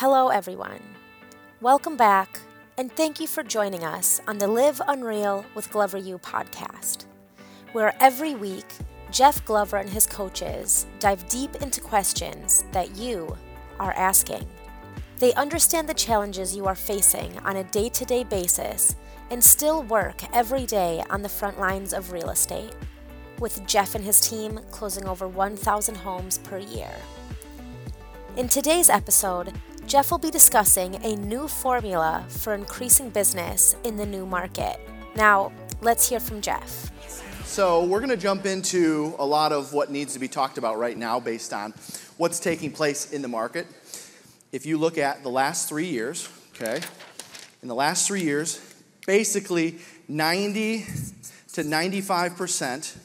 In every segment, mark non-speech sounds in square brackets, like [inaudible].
Hello, everyone. Welcome back, and thank you for joining us on the Live Unreal with Glover U podcast, where every week Jeff Glover and his coaches dive deep into questions that you are asking. They understand the challenges you are facing on a day to day basis and still work every day on the front lines of real estate, with Jeff and his team closing over 1,000 homes per year. In today's episode, Jeff will be discussing a new formula for increasing business in the new market. Now, let's hear from Jeff. So, we're going to jump into a lot of what needs to be talked about right now based on what's taking place in the market. If you look at the last three years, okay, in the last three years, basically 90 to 95%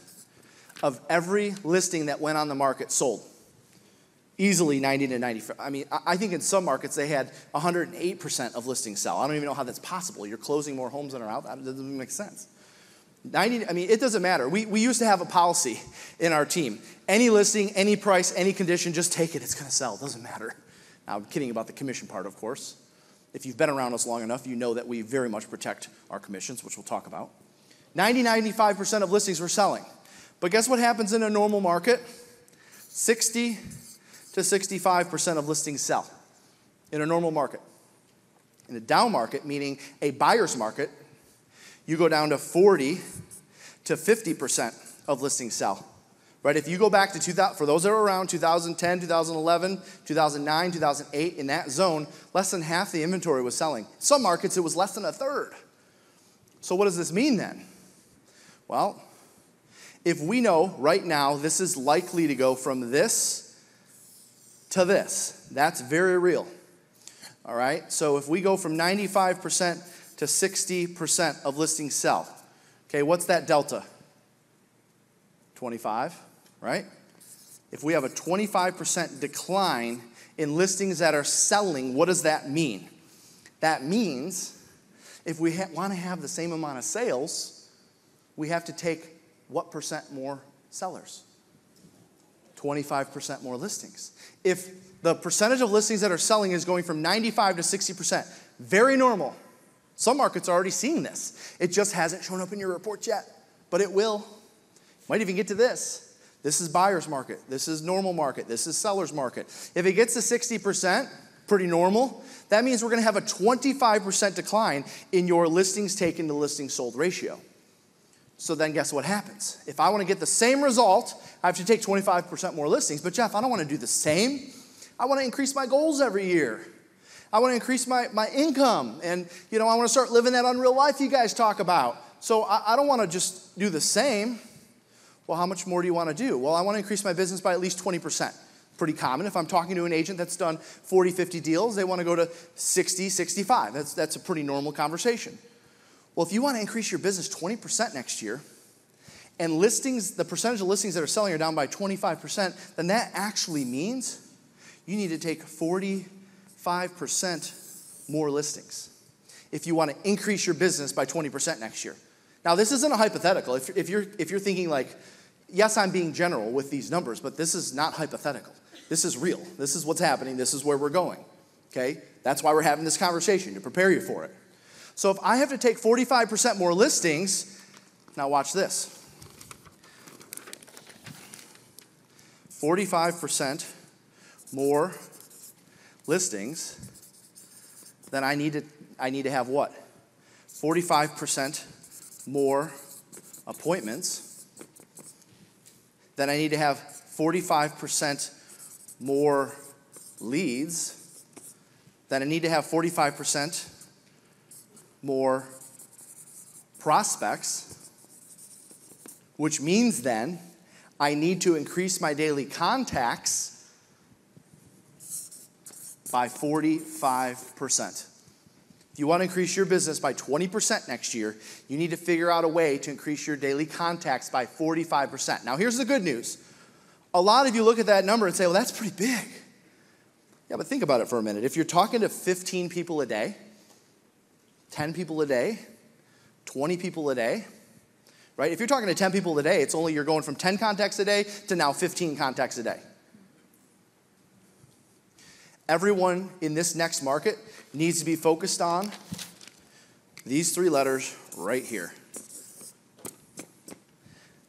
of every listing that went on the market sold easily 90 to 95. I mean, I think in some markets they had 108% of listings sell. I don't even know how that's possible. You're closing more homes than are out. That doesn't make sense. 90, I mean, it doesn't matter. We, we used to have a policy [laughs] in our team. Any listing, any price, any condition, just take it. It's going to sell. It doesn't matter. Now, I'm kidding about the commission part, of course. If you've been around us long enough, you know that we very much protect our commissions, which we'll talk about. 90, 95% of listings were selling. But guess what happens in a normal market? 60 to 65% of listings sell in a normal market. In a down market, meaning a buyer's market, you go down to 40 to 50% of listings sell. Right? If you go back to 2000, for those that are around 2010, 2011, 2009, 2008, in that zone, less than half the inventory was selling. Some markets, it was less than a third. So, what does this mean then? Well, if we know right now this is likely to go from this to this. That's very real. All right? So if we go from 95% to 60% of listings sell, okay, what's that delta? 25, right? If we have a 25% decline in listings that are selling, what does that mean? That means if we ha- want to have the same amount of sales, we have to take what percent more sellers? 25% more listings. If the percentage of listings that are selling is going from 95 to 60%, very normal. Some markets are already seeing this. It just hasn't shown up in your report yet, but it will. Might even get to this. This is buyer's market. This is normal market. This is seller's market. If it gets to 60%, pretty normal, that means we're going to have a 25% decline in your listings taken to listings sold ratio. So then guess what happens? If I want to get the same result, I have to take 25% more listings. But Jeff, I don't want to do the same. I want to increase my goals every year. I want to increase my, my income. And, you know, I want to start living that unreal life you guys talk about. So I, I don't want to just do the same. Well, how much more do you want to do? Well, I want to increase my business by at least 20%. Pretty common. If I'm talking to an agent that's done 40, 50 deals, they want to go to 60, 65. That's, that's a pretty normal conversation. Well, if you want to increase your business 20% next year, and listings, the percentage of listings that are selling are down by 25%, then that actually means you need to take 45% more listings if you want to increase your business by 20% next year. Now, this isn't a hypothetical. If, if, you're, if you're thinking like, yes, I'm being general with these numbers, but this is not hypothetical. This is real. This is what's happening. This is where we're going. Okay? That's why we're having this conversation, to prepare you for it. So if I have to take 45% more listings, now watch this 45% more listings, then I need to, I need to have what? 45% more appointments. Then I need to have 45% more leads. Then I need to have 45% more prospects, which means then I need to increase my daily contacts by 45%. If you want to increase your business by 20% next year, you need to figure out a way to increase your daily contacts by 45%. Now, here's the good news. A lot of you look at that number and say, well, that's pretty big. Yeah, but think about it for a minute. If you're talking to 15 people a day, 10 people a day, 20 people a day, right? If you're talking to 10 people a day, it's only you're going from 10 contacts a day to now 15 contacts a day. Everyone in this next market needs to be focused on these three letters right here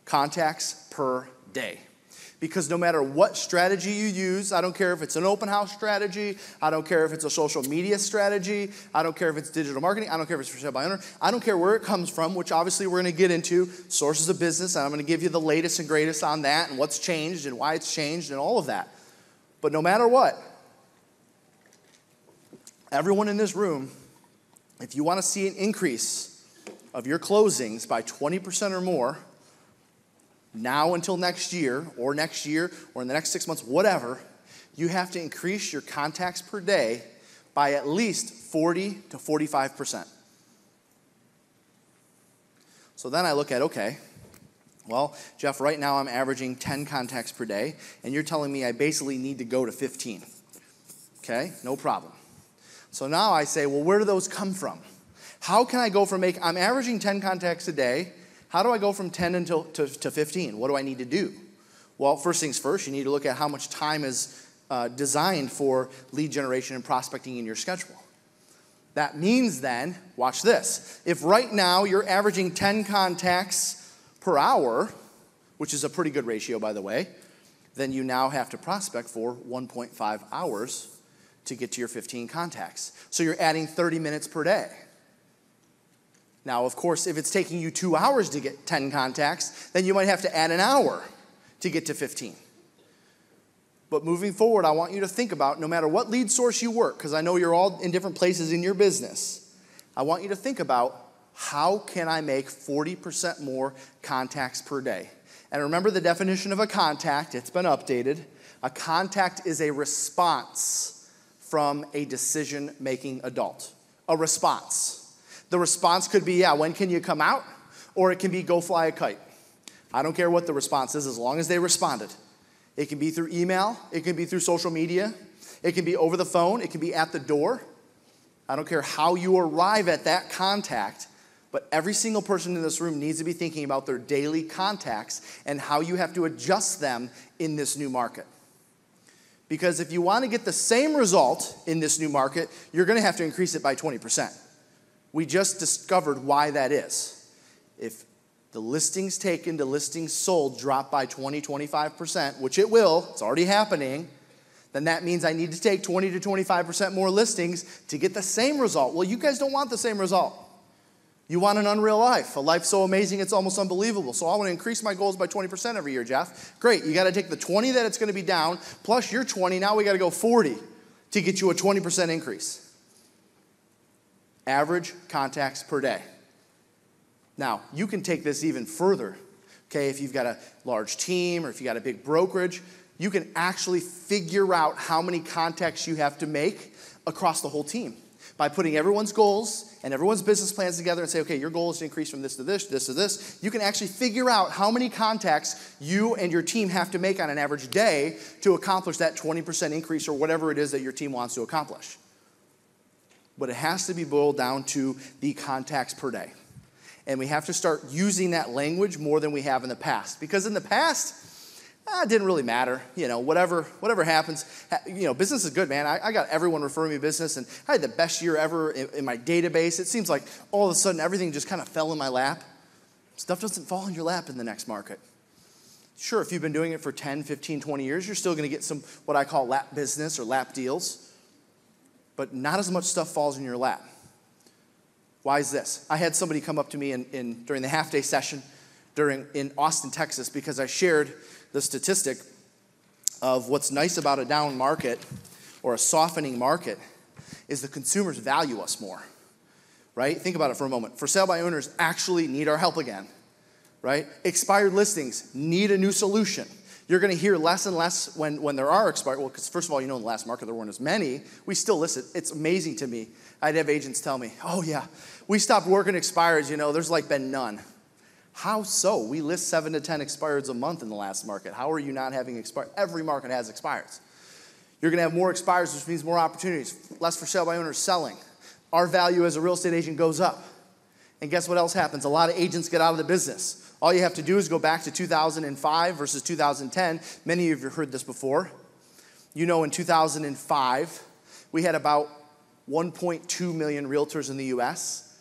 contacts per day. Because no matter what strategy you use, I don't care if it's an open house strategy, I don't care if it's a social media strategy, I don't care if it's digital marketing, I don't care if it's for sale by owner, I don't care where it comes from, which obviously we're gonna get into sources of business, and I'm gonna give you the latest and greatest on that and what's changed and why it's changed and all of that. But no matter what, everyone in this room, if you wanna see an increase of your closings by 20% or more, now until next year, or next year, or in the next six months, whatever, you have to increase your contacts per day by at least 40 to 45%. So then I look at, okay, well, Jeff, right now I'm averaging 10 contacts per day, and you're telling me I basically need to go to 15. Okay, no problem. So now I say, well, where do those come from? How can I go from make, I'm averaging 10 contacts a day, how do I go from 10 until, to, to 15? What do I need to do? Well, first things first, you need to look at how much time is uh, designed for lead generation and prospecting in your schedule. That means then, watch this. If right now you're averaging 10 contacts per hour, which is a pretty good ratio, by the way, then you now have to prospect for 1.5 hours to get to your 15 contacts. So you're adding 30 minutes per day. Now, of course, if it's taking you two hours to get 10 contacts, then you might have to add an hour to get to 15. But moving forward, I want you to think about no matter what lead source you work, because I know you're all in different places in your business, I want you to think about how can I make 40% more contacts per day? And remember the definition of a contact, it's been updated. A contact is a response from a decision making adult. A response. The response could be, yeah, when can you come out? Or it can be, go fly a kite. I don't care what the response is as long as they responded. It can be through email, it can be through social media, it can be over the phone, it can be at the door. I don't care how you arrive at that contact, but every single person in this room needs to be thinking about their daily contacts and how you have to adjust them in this new market. Because if you want to get the same result in this new market, you're going to have to increase it by 20%. We just discovered why that is. If the listings taken to listings sold drop by 20, 25%, which it will, it's already happening, then that means I need to take 20 to 25% more listings to get the same result. Well, you guys don't want the same result. You want an unreal life, a life so amazing it's almost unbelievable. So I want to increase my goals by 20% every year, Jeff. Great. You got to take the 20 that it's going to be down plus your 20. Now we got to go 40 to get you a 20% increase average contacts per day. Now, you can take this even further. Okay, if you've got a large team or if you got a big brokerage, you can actually figure out how many contacts you have to make across the whole team by putting everyone's goals and everyone's business plans together and say, okay, your goal is to increase from this to this, this to this. You can actually figure out how many contacts you and your team have to make on an average day to accomplish that 20% increase or whatever it is that your team wants to accomplish but it has to be boiled down to the contacts per day. And we have to start using that language more than we have in the past. Because in the past, ah, it didn't really matter. You know, whatever, whatever happens, you know, business is good, man. I, I got everyone referring me business, and I had the best year ever in, in my database. It seems like all of a sudden everything just kind of fell in my lap. Stuff doesn't fall in your lap in the next market. Sure, if you've been doing it for 10, 15, 20 years, you're still going to get some what I call lap business or lap deals but not as much stuff falls in your lap. Why is this? I had somebody come up to me in, in, during the half day session during, in Austin, Texas, because I shared the statistic of what's nice about a down market or a softening market is the consumers value us more, right? Think about it for a moment. For sale by owners actually need our help again, right? Expired listings need a new solution. You're going to hear less and less when, when there are expired. Well, because first of all, you know, in the last market there weren't as many. We still list it. It's amazing to me. I'd have agents tell me, oh, yeah, we stopped working expires, you know, there's like been none. How so? We list seven to 10 expireds a month in the last market. How are you not having expired? Every market has expires. You're going to have more expires, which means more opportunities, less for sale by owners selling. Our value as a real estate agent goes up. And guess what else happens? A lot of agents get out of the business. All you have to do is go back to 2005 versus 2010. Many of you have heard this before. You know, in 2005, we had about 1.2 million realtors in the US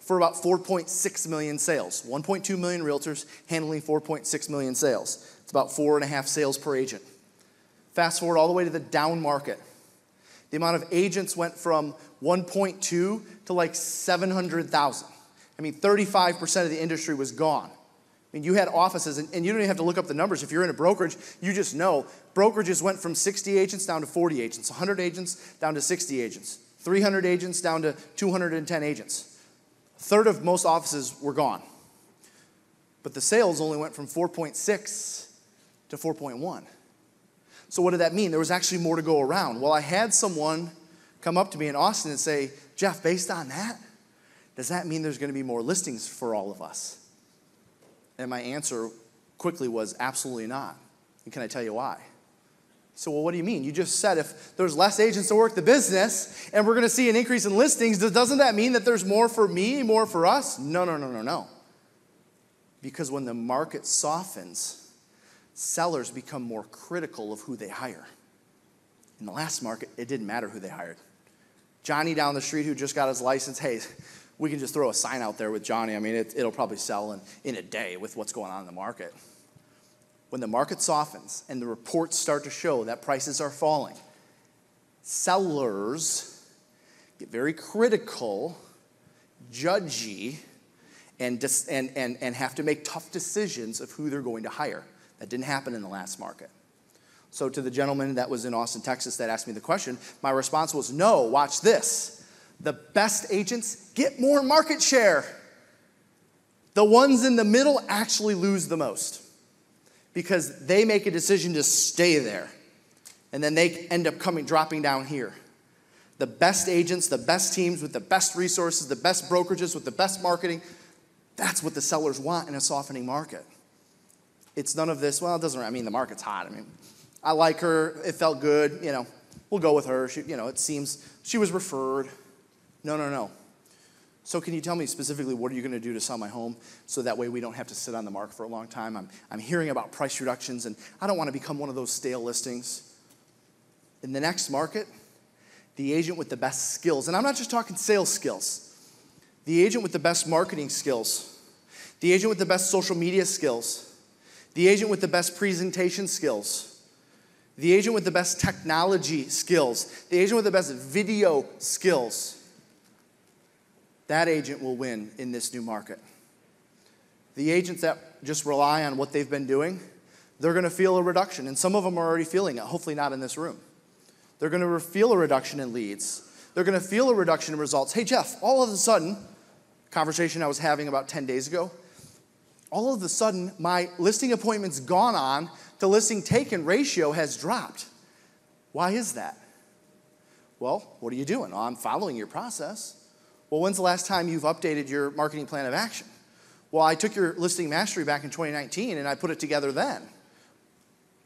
for about 4.6 million sales. 1.2 million realtors handling 4.6 million sales. It's about four and a half sales per agent. Fast forward all the way to the down market. The amount of agents went from 1.2 to like 700,000. I mean, 35% of the industry was gone. Mean, you had offices, and, and, you don't even have to look up the numbers. If you're in a brokerage, you just know brokerages went from 60 agents down to 40 agents, 100 agents down to 60 agents, 300 agents down to 210 agents. A third of most offices were gone. But the sales only went from 4.6 to 4.1. So, what did that mean? There was actually more to go around. Well, I had someone come up to me in Austin and say, Jeff, based on that, does that mean there's going to be more listings for all of us? And my answer quickly was absolutely not. And can I tell you why? So, well, what do you mean? You just said if there's less agents to work the business and we're going to see an increase in listings, doesn't that mean that there's more for me, more for us? No, no, no, no, no. Because when the market softens, sellers become more critical of who they hire. In the last market, it didn't matter who they hired. Johnny down the street who just got his license, hey, we can just throw a sign out there with Johnny. I mean, it, will probably sell in, in a day with what's going on in the market. When the market softens and the reports start to show that prices are falling, sellers get very critical, judgy, and, dis- and, and, and have to make tough decisions of who they're going to hire. That didn't happen in the last market. So, to the gentleman that was in Austin, Texas, that asked me the question, my response was no, watch this the best agents get more market share. The ones in the middle actually lose the most because they make a decision to stay there. And then they end up coming dropping down here. The best agents, the best teams with the best resources, the best brokerages with the best marketing, that's what the sellers want in a softening market. It's none of this, well, it doesn't, I mean, the market's hot. I mean, I like her, it felt good, you know, we'll go with her. She, you know, it seems she was referred. No, no, no. So, can you tell me specifically what are you going to do to sell my home so that way we don't have to sit on the market for a long time? I'm, I'm hearing about price reductions and I don't want to become one of those stale listings. In the next market, the agent with the best skills, and I'm not just talking sales skills, the agent with the best marketing skills, the agent with the best social media skills, the agent with the best presentation skills, the agent with the best technology skills, the agent with the best video skills that agent will win in this new market. The agents that just rely on what they've been doing, they're going to feel a reduction. And some of them are already feeling it, hopefully not in this room. They're going to feel a reduction in leads. They're going to feel a reduction in results. Hey, Jeff, all of a sudden, conversation I was having about 10 days ago, all of a sudden, my listing appointments gone on to listing taken ratio has dropped. Why is that? Well, what are you doing? Well, I'm following your process. Well, when's the last time you've updated your marketing plan of action? Well, I took your listing mastery back in 2019 and I put it together then.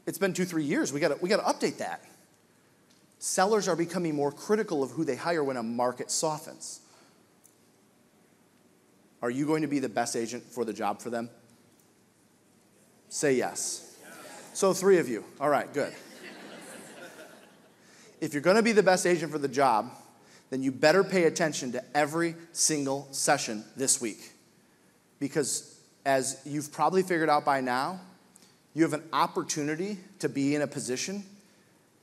It's been two, three years. We gotta, we gotta update that. Sellers are becoming more critical of who they hire when a market softens. Are you going to be the best agent for the job for them? Say yes. So, three of you. All right, good. if you're going to be the best agent for the job, then you better pay attention to every single session this week. Because as you've probably figured out by now, you have an opportunity to be in a position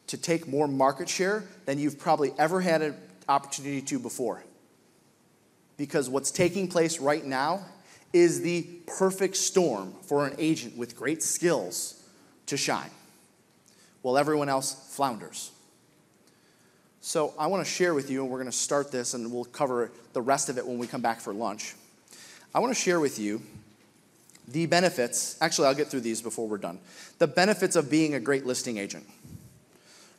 to take more market share than you've probably ever had an opportunity to before. Because what's taking place right now is the perfect storm for an agent with great skills to shine, while everyone else flounders. So I want to share with you, and we're going to start this, and we'll cover the rest of it when we come back for lunch. I want to share with you the benefits. Actually, I'll get through these before we're done. The benefits of being a great listing agent.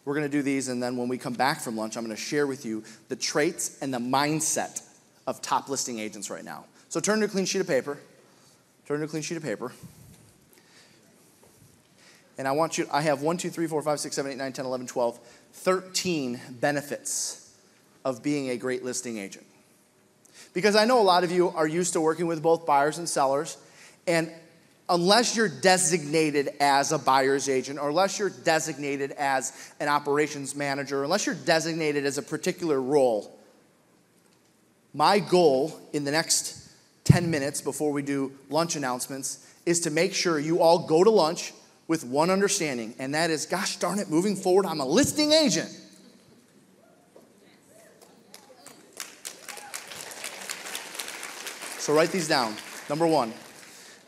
We're going to do these, and then when we come back from lunch, I'm going to share with you the traits and the mindset of top listing agents right now. So turn to a clean sheet of paper. Turn to a clean sheet of paper. And I want you, I have 1, 2, 3, 4, 5, 6, 7, 8, 9, 10, 11, 12, 13 benefits of being a great listing agent. Because I know a lot of you are used to working with both buyers and sellers, and unless you're designated as a buyer's agent, or unless you're designated as an operations manager, unless you're designated as a particular role, my goal in the next 10 minutes before we do lunch announcements is to make sure you all go to lunch with one understanding, and that is gosh darn it, moving forward, I'm a listing agent. So write these down. Number one,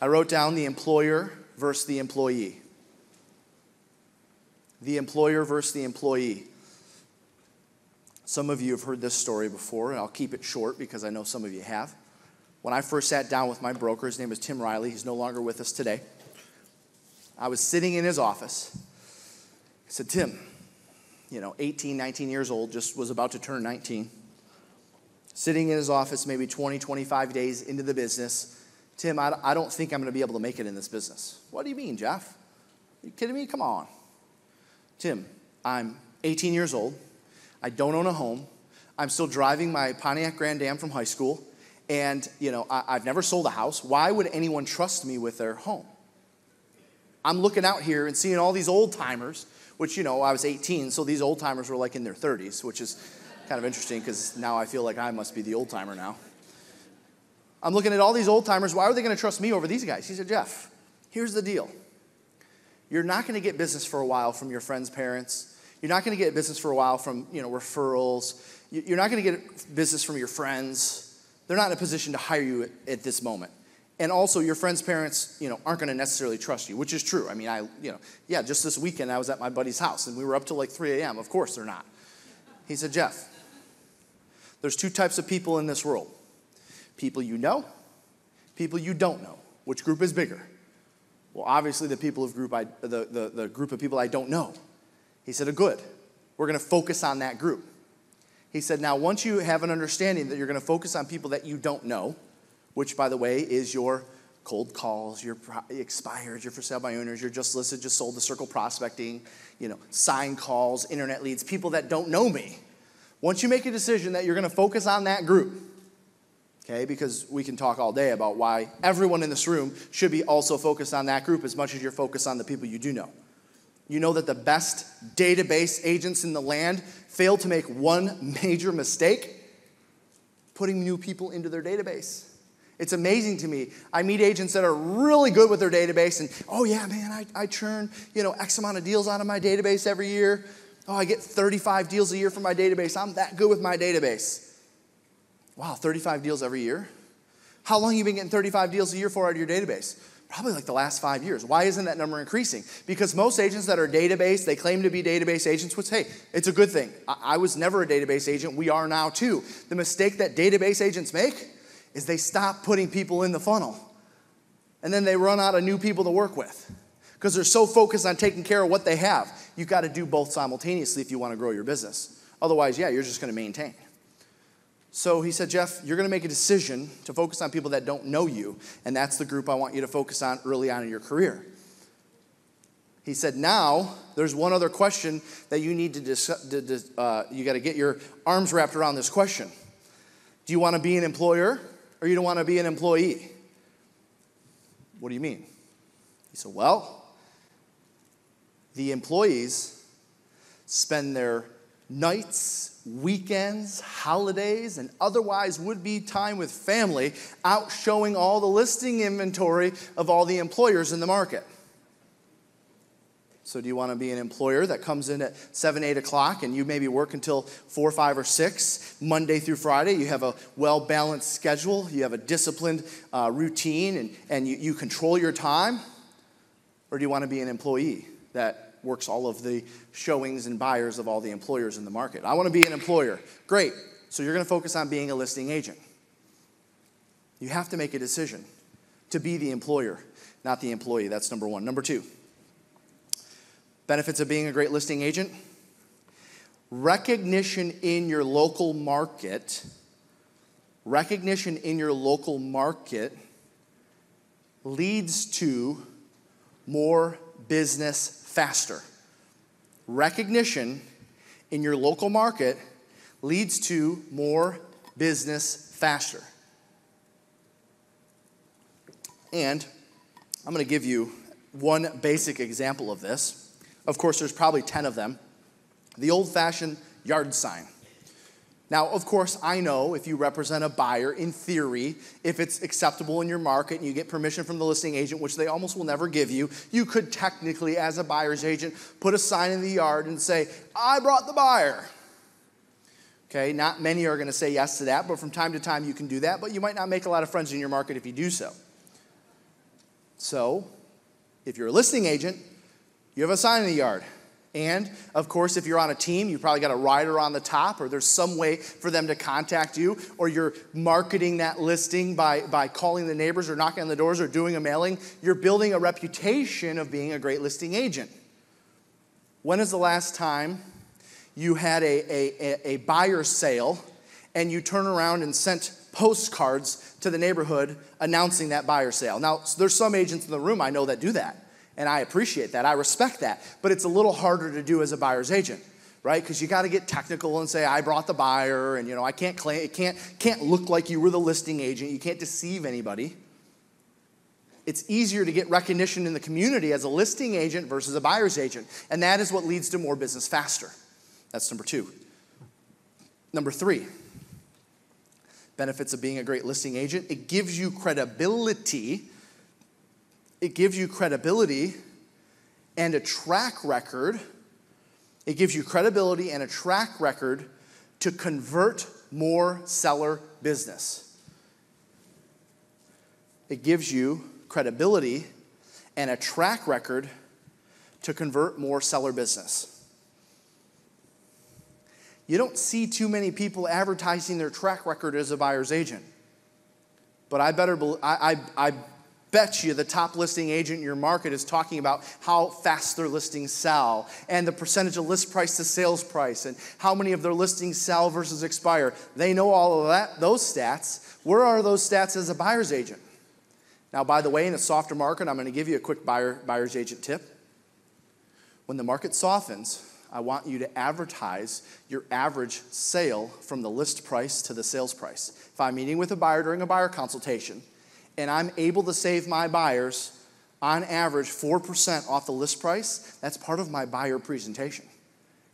I wrote down the employer versus the employee. The employer versus the employee. Some of you have heard this story before, and I'll keep it short because I know some of you have. When I first sat down with my broker, his name is Tim Riley, he's no longer with us today. I was sitting in his office. I said, Tim, you know, 18, 19 years old, just was about to turn 19 sitting in his office maybe 20, 25 days into the business. Tim, I, I don't think I'm going to be able to make it in this business. What do you mean, Jeff? Are you kidding me? Come on. Tim, I'm 18 years old. I don't own a home. I'm still driving my Pontiac Grand Am from high school. And, you know, I, I've never sold a house. Why would anyone trust me with their home? I'm looking out here and seeing all these old timers, which, you know, I was 18, so these old timers were like in their 30s, which is kind of interesting because now I feel like I must be the old timer now. I'm looking at all these old timers. Why are they going to trust me over these guys? He said, Jeff, here's the deal. You're not going to get business for a while from your friends' parents. You're not going to get business for a while from you know referrals. You're not going to get business from your friends. They're not in a position to hire you at, at this moment. And also, your friends' parents, you know, aren't going to necessarily trust you, which is true. I mean, I, you know, yeah, just this weekend I was at my buddy's house and we were up till like 3 a.m. Of course, they're not. He said, Jeff, there's two types of people in this world people you know, people you don't know. Which group is bigger? Well, obviously, the, people of group I, the, the, the group of people I don't know. He said, Good. We're going to focus on that group. He said, Now, once you have an understanding that you're going to focus on people that you don't know, which, by the way, is your cold calls, your expired, your for sale by owners, your just listed, just sold, the circle prospecting, you know, sign calls, internet leads, people that don't know me. Once you make a decision that you're going to focus on that group, okay, because we can talk all day about why everyone in this room should be also focused on that group as much as you're focused on the people you do know. You know that the best database agents in the land fail to make one [laughs] major mistake putting new people into their database. It's amazing to me. I meet agents that are really good with their database, and oh, yeah, man, I, I churn you know, X amount of deals out of my database every year. Oh, I get 35 deals a year from my database. I'm that good with my database. Wow, 35 deals every year? How long have you been getting 35 deals a year for out of your database? Probably like the last five years. Why isn't that number increasing? Because most agents that are database, they claim to be database agents, which, hey, it's a good thing. I, I was never a database agent. We are now too. The mistake that database agents make is they stop putting people in the funnel. And then they run out of new people to work with because they're so focused on taking care of what they have. You've got to do both simultaneously if you want to grow your business. Otherwise, yeah, you're just going to maintain. So he said, Jeff, you're going to make a decision to focus on people that don't know you, and that's the group I want you to focus on early on in your career. He said, now there's one other question that you need to, dis- uh, you got to get your arms wrapped around this question. Do you want to be an employer or you don't want to be an employee? What do you mean? He said, well, the employees spend their nights, weekends, holidays, and otherwise would be time with family out showing all the listing inventory of all the employers in the market. So, do you want to be an employer that comes in at 7, 8 o'clock and you maybe work until 4, 5, or 6, Monday through Friday? You have a well balanced schedule, you have a disciplined uh, routine, and, and you, you control your time? Or do you want to be an employee that works all of the showings and buyers of all the employers in the market. I want to be an employer. Great. So you're going to focus on being a listing agent. You have to make a decision to be the employer, not the employee. That's number one. Number two, benefits of being a great listing agent recognition in your local market. Recognition in your local market leads to more business faster. Recognition in your local market leads to more business faster. And I'm going to give you one basic example of this. Of course, there's probably 10 of them. The old fashioned yard sign. Now, of course, I know if you represent a buyer, in theory, if it's acceptable in your market and you get permission from the listing agent, which they almost will never give you, you could technically, as a buyer's agent, put a sign in the yard and say, I brought the buyer. Okay, not many are going to say yes to that, but from time to time you can do that, but you might not make a lot of friends in your market if you do so. So, if you're a listing agent, you have a sign in the yard. And of course, if you're on a team, you probably got a rider on the top, or there's some way for them to contact you, or you're marketing that listing by, by calling the neighbors or knocking on the doors or doing a mailing. You're building a reputation of being a great listing agent. When is the last time you had a, a, a buyer sale and you turn around and sent postcards to the neighborhood announcing that buyer sale? Now, there's some agents in the room I know that do that and I appreciate that. I respect that. But it's a little harder to do as a buyer's agent, right? Because you got to get technical and say, I brought the buyer, and you know, I can't claim, it can't, can't look like you were the listing agent. You can't deceive anybody. It's easier to get recognition in the community as a listing agent versus a buyer's agent. And that is what leads to more business faster. That's number two. Number three, benefits of being a great listing agent it gives you credibility it gives you credibility and a track record. It gives you credibility and a track record to convert more seller business. It gives you credibility and a track record to convert more seller business. You don't see too many people advertising their track record as a buyer's agent. But I better, I, I, I bet you the top listing agent in your market is talking about how fast their listings sell and the percentage of list price to sales price and how many of their listings sell versus expire. They know all of that, those stats. Where are those stats as a buyer's agent? Now, by the way, in a softer market, I'm going to give you a quick buyer, buyer's agent tip. When the market softens, I want you to advertise your average sale from the list price to the sales price. If I'm meeting with a buyer during a buyer consultation, and I'm able to save my buyers on average 4% off the list price, that's part of my buyer presentation.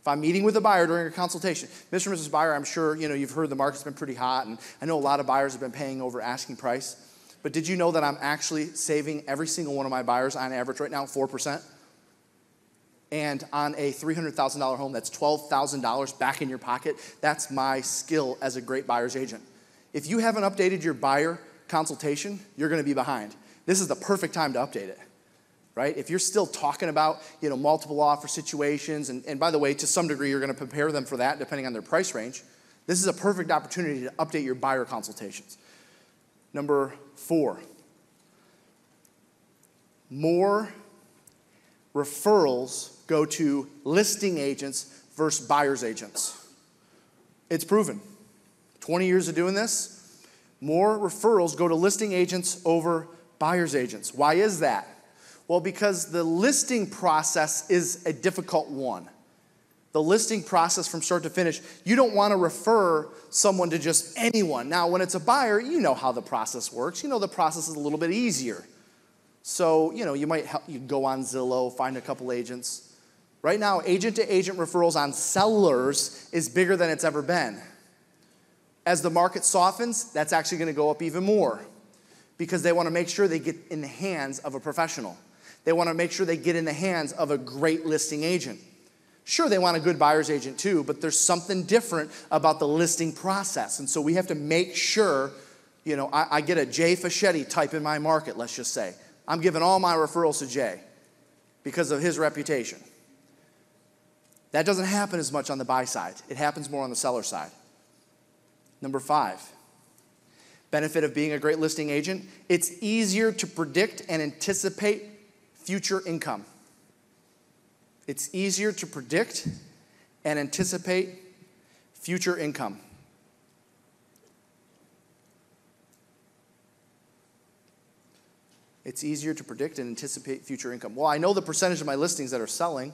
If I'm meeting with a buyer during a consultation, Mr. and Mrs. Buyer, I'm sure you know you've heard the market's been pretty hot, and I know a lot of buyers have been paying over asking price. But did you know that I'm actually saving every single one of my buyers on average right now 4%? And on a $300,000 home, that's $12,000 back in your pocket. That's my skill as a great buyer's agent. If you haven't updated your buyer consultation, you're going to be behind. This is the perfect time to update it, right? If you're still talking about, you know, multiple offer situations, and, and by the way, to some degree, you're going to prepare them for that depending on their price range. This is a perfect opportunity to update your buyer consultations. Number four, more referrals go to listing agents versus buyer's agents. It's proven. 20 years of doing this, more referrals go to listing agents over buyer's agents. Why is that? Well, because the listing process is a difficult one. The listing process from start to finish, you don't want to refer someone to just anyone. Now, when it's a buyer, you know how the process works. You know the process is a little bit easier. So, you know, you might help, you go on Zillow, find a couple agents. Right now, agent to agent referrals on sellers is bigger than it's ever been. As the market softens, that's actually going to go up even more because they want to make sure they get in the hands of a professional. They want to make sure they get in the hands of a great listing agent. Sure, they want a good buyer's agent too, but there's something different about the listing process. And so we have to make sure, you know, I, I get a Jay Fischetti type in my market, let's just say. I'm giving all my referrals to Jay because of his reputation. That doesn't happen as much on the buy side, it happens more on the seller side. Number five, benefit of being a great listing agent it's easier to predict and anticipate future income. It's easier to predict and anticipate future income. It's easier to predict and anticipate future income. Well, I know the percentage of my listings that are selling.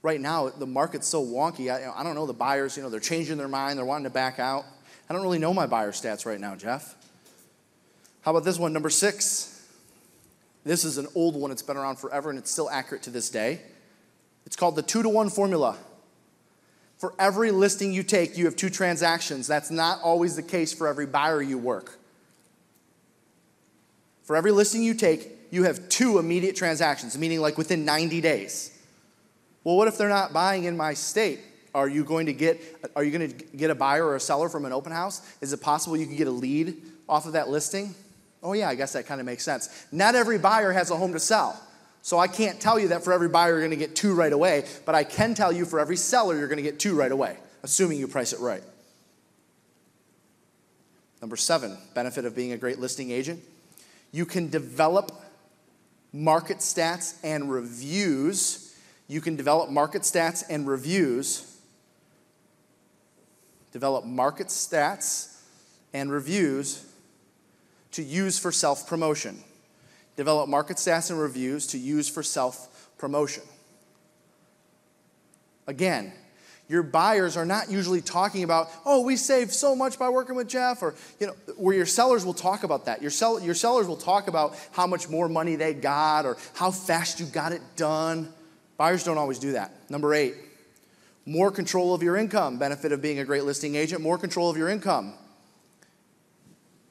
Right now, the market's so wonky. I, I don't know the buyers, you know, they're changing their mind, they're wanting to back out. I don't really know my buyer stats right now, Jeff. How about this one, number six? This is an old one, it's been around forever and it's still accurate to this day. It's called the two to one formula. For every listing you take, you have two transactions. That's not always the case for every buyer you work. For every listing you take, you have two immediate transactions, meaning like within 90 days. Well, what if they're not buying in my state? Are you going to get are you going to get a buyer or a seller from an open house? Is it possible you can get a lead off of that listing? Oh yeah, I guess that kind of makes sense. Not every buyer has a home to sell. So I can't tell you that for every buyer you're going to get two right away, but I can tell you for every seller you're going to get two right away, assuming you price it right. Number 7, benefit of being a great listing agent. You can develop market stats and reviews. You can develop market stats and reviews develop market stats and reviews to use for self promotion. Develop market stats and reviews to use for self promotion. Again, your buyers are not usually talking about, oh, we saved so much by working with Jeff, or, you know, where your sellers will talk about that. Your, sell, your sellers will talk about how much more money they got or how fast you got it done. Buyers don't always do that. Number eight, more control of your income. Benefit of being a great listing agent, more control of your income.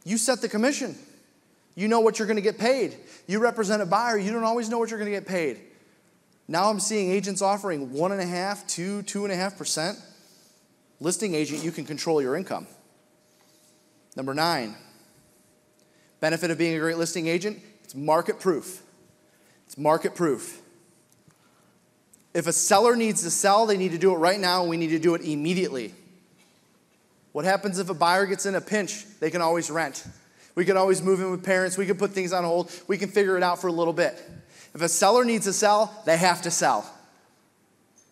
You set the commission. You know what you're going to get paid. You represent a buyer, you don't always know what you're going to get paid. Now I'm seeing agents offering one and a half, two, two and a half percent. Listing agent, you can control your income. Number nine, benefit of being a great listing agent, it's market proof. It's market proof. If a seller needs to sell, they need to do it right now, and we need to do it immediately. What happens if a buyer gets in a pinch? They can always rent. We can always move in with parents. We can put things on hold. We can figure it out for a little bit. If a seller needs to sell, they have to sell.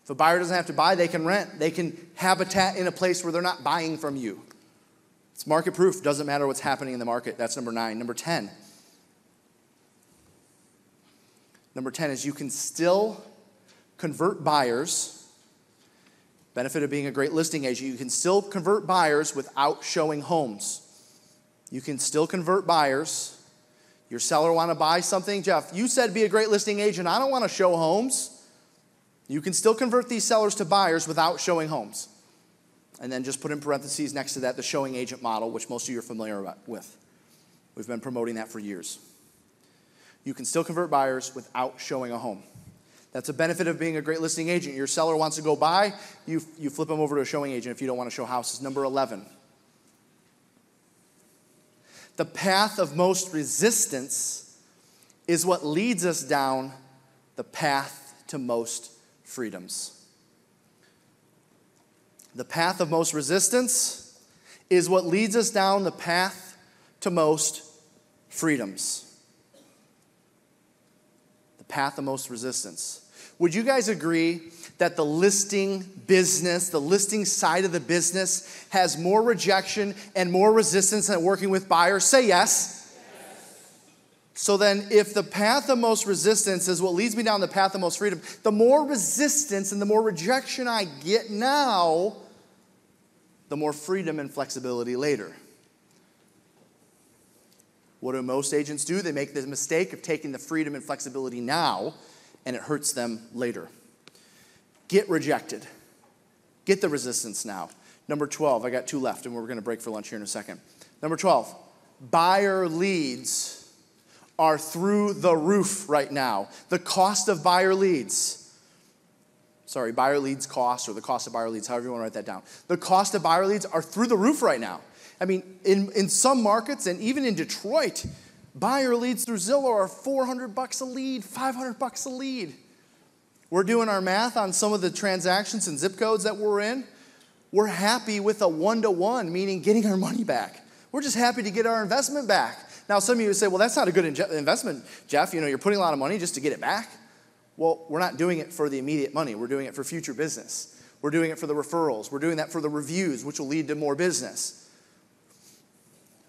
If a buyer doesn't have to buy, they can rent. They can habitat in a place where they're not buying from you. It's market proof. Doesn't matter what's happening in the market. That's number nine. Number 10. Number 10 is you can still convert buyers. Benefit of being a great listing agent, you can still convert buyers without showing homes. You can still convert buyers. Your seller want to buy something, Jeff. You said be a great listing agent. I don't want to show homes. You can still convert these sellers to buyers without showing homes. And then just put in parentheses next to that the showing agent model, which most of you are familiar with. We've been promoting that for years. You can still convert buyers without showing a home. That's a benefit of being a great listing agent. Your seller wants to go buy, you, you flip them over to a showing agent if you don't want to show houses. Number 11. The path of most resistance is what leads us down the path to most freedoms. The path of most resistance is what leads us down the path to most freedoms path of most resistance. Would you guys agree that the listing business, the listing side of the business, has more rejection and more resistance than working with buyers? Say yes. So then, if the path of most resistance is what leads me down the path of most freedom, the more resistance and the more rejection I get now, the more freedom and flexibility later. What do most agents do? They make the mistake of taking the freedom and flexibility now, and it hurts them later. Get rejected. Get the resistance now. Number 12, I got two left, and we're going to break for lunch here in a second. Number 12, buyer leads are through the roof right now. The cost of buyer leads. Sorry, buyer leads cost or the cost of buyer leads, however you want to write that down. The cost of buyer leads are through the roof right now. I mean, in, in some markets and even in Detroit, buyer leads through Zillow are 400 bucks a lead, 500 bucks a lead. We're doing our math on some of the transactions and zip codes that we're in. We're happy with a one to one, meaning getting our money back. We're just happy to get our investment back. Now, some of you say, well, that's not a good investment, Jeff. You know, you're putting a lot of money just to get it back. Well, we're not doing it for the immediate money. We're doing it for future business. We're doing it for the referrals. We're doing that for the reviews, which will lead to more business.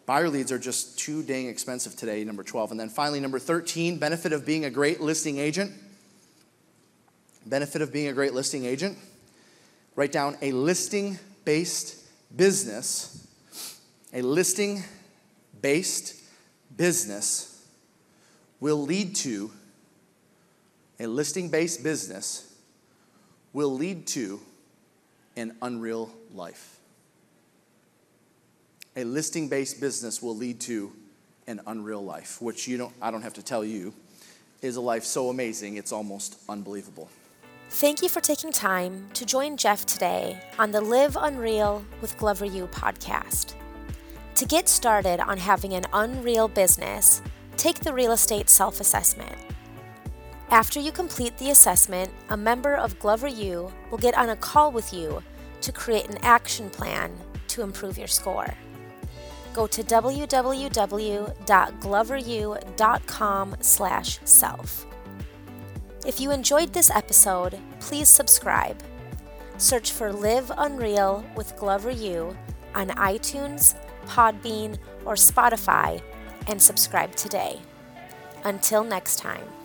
Buyer leads are just too dang expensive today, number 12. And then finally, number 13, benefit of being a great listing agent. Benefit of being a great listing agent. Write down a listing based business. A listing based business will lead to a listing based business, will lead to an unreal life. A listing based business will lead to an unreal life, which you don't, I don't have to tell you is a life so amazing it's almost unbelievable. Thank you for taking time to join Jeff today on the Live Unreal with Glover U podcast. To get started on having an unreal business, take the real estate self assessment. After you complete the assessment, a member of Glover U will get on a call with you to create an action plan to improve your score. Go to www.gloveru.com/self. If you enjoyed this episode, please subscribe. Search for Live Unreal with Glover U on iTunes, Podbean, or Spotify and subscribe today. Until next time.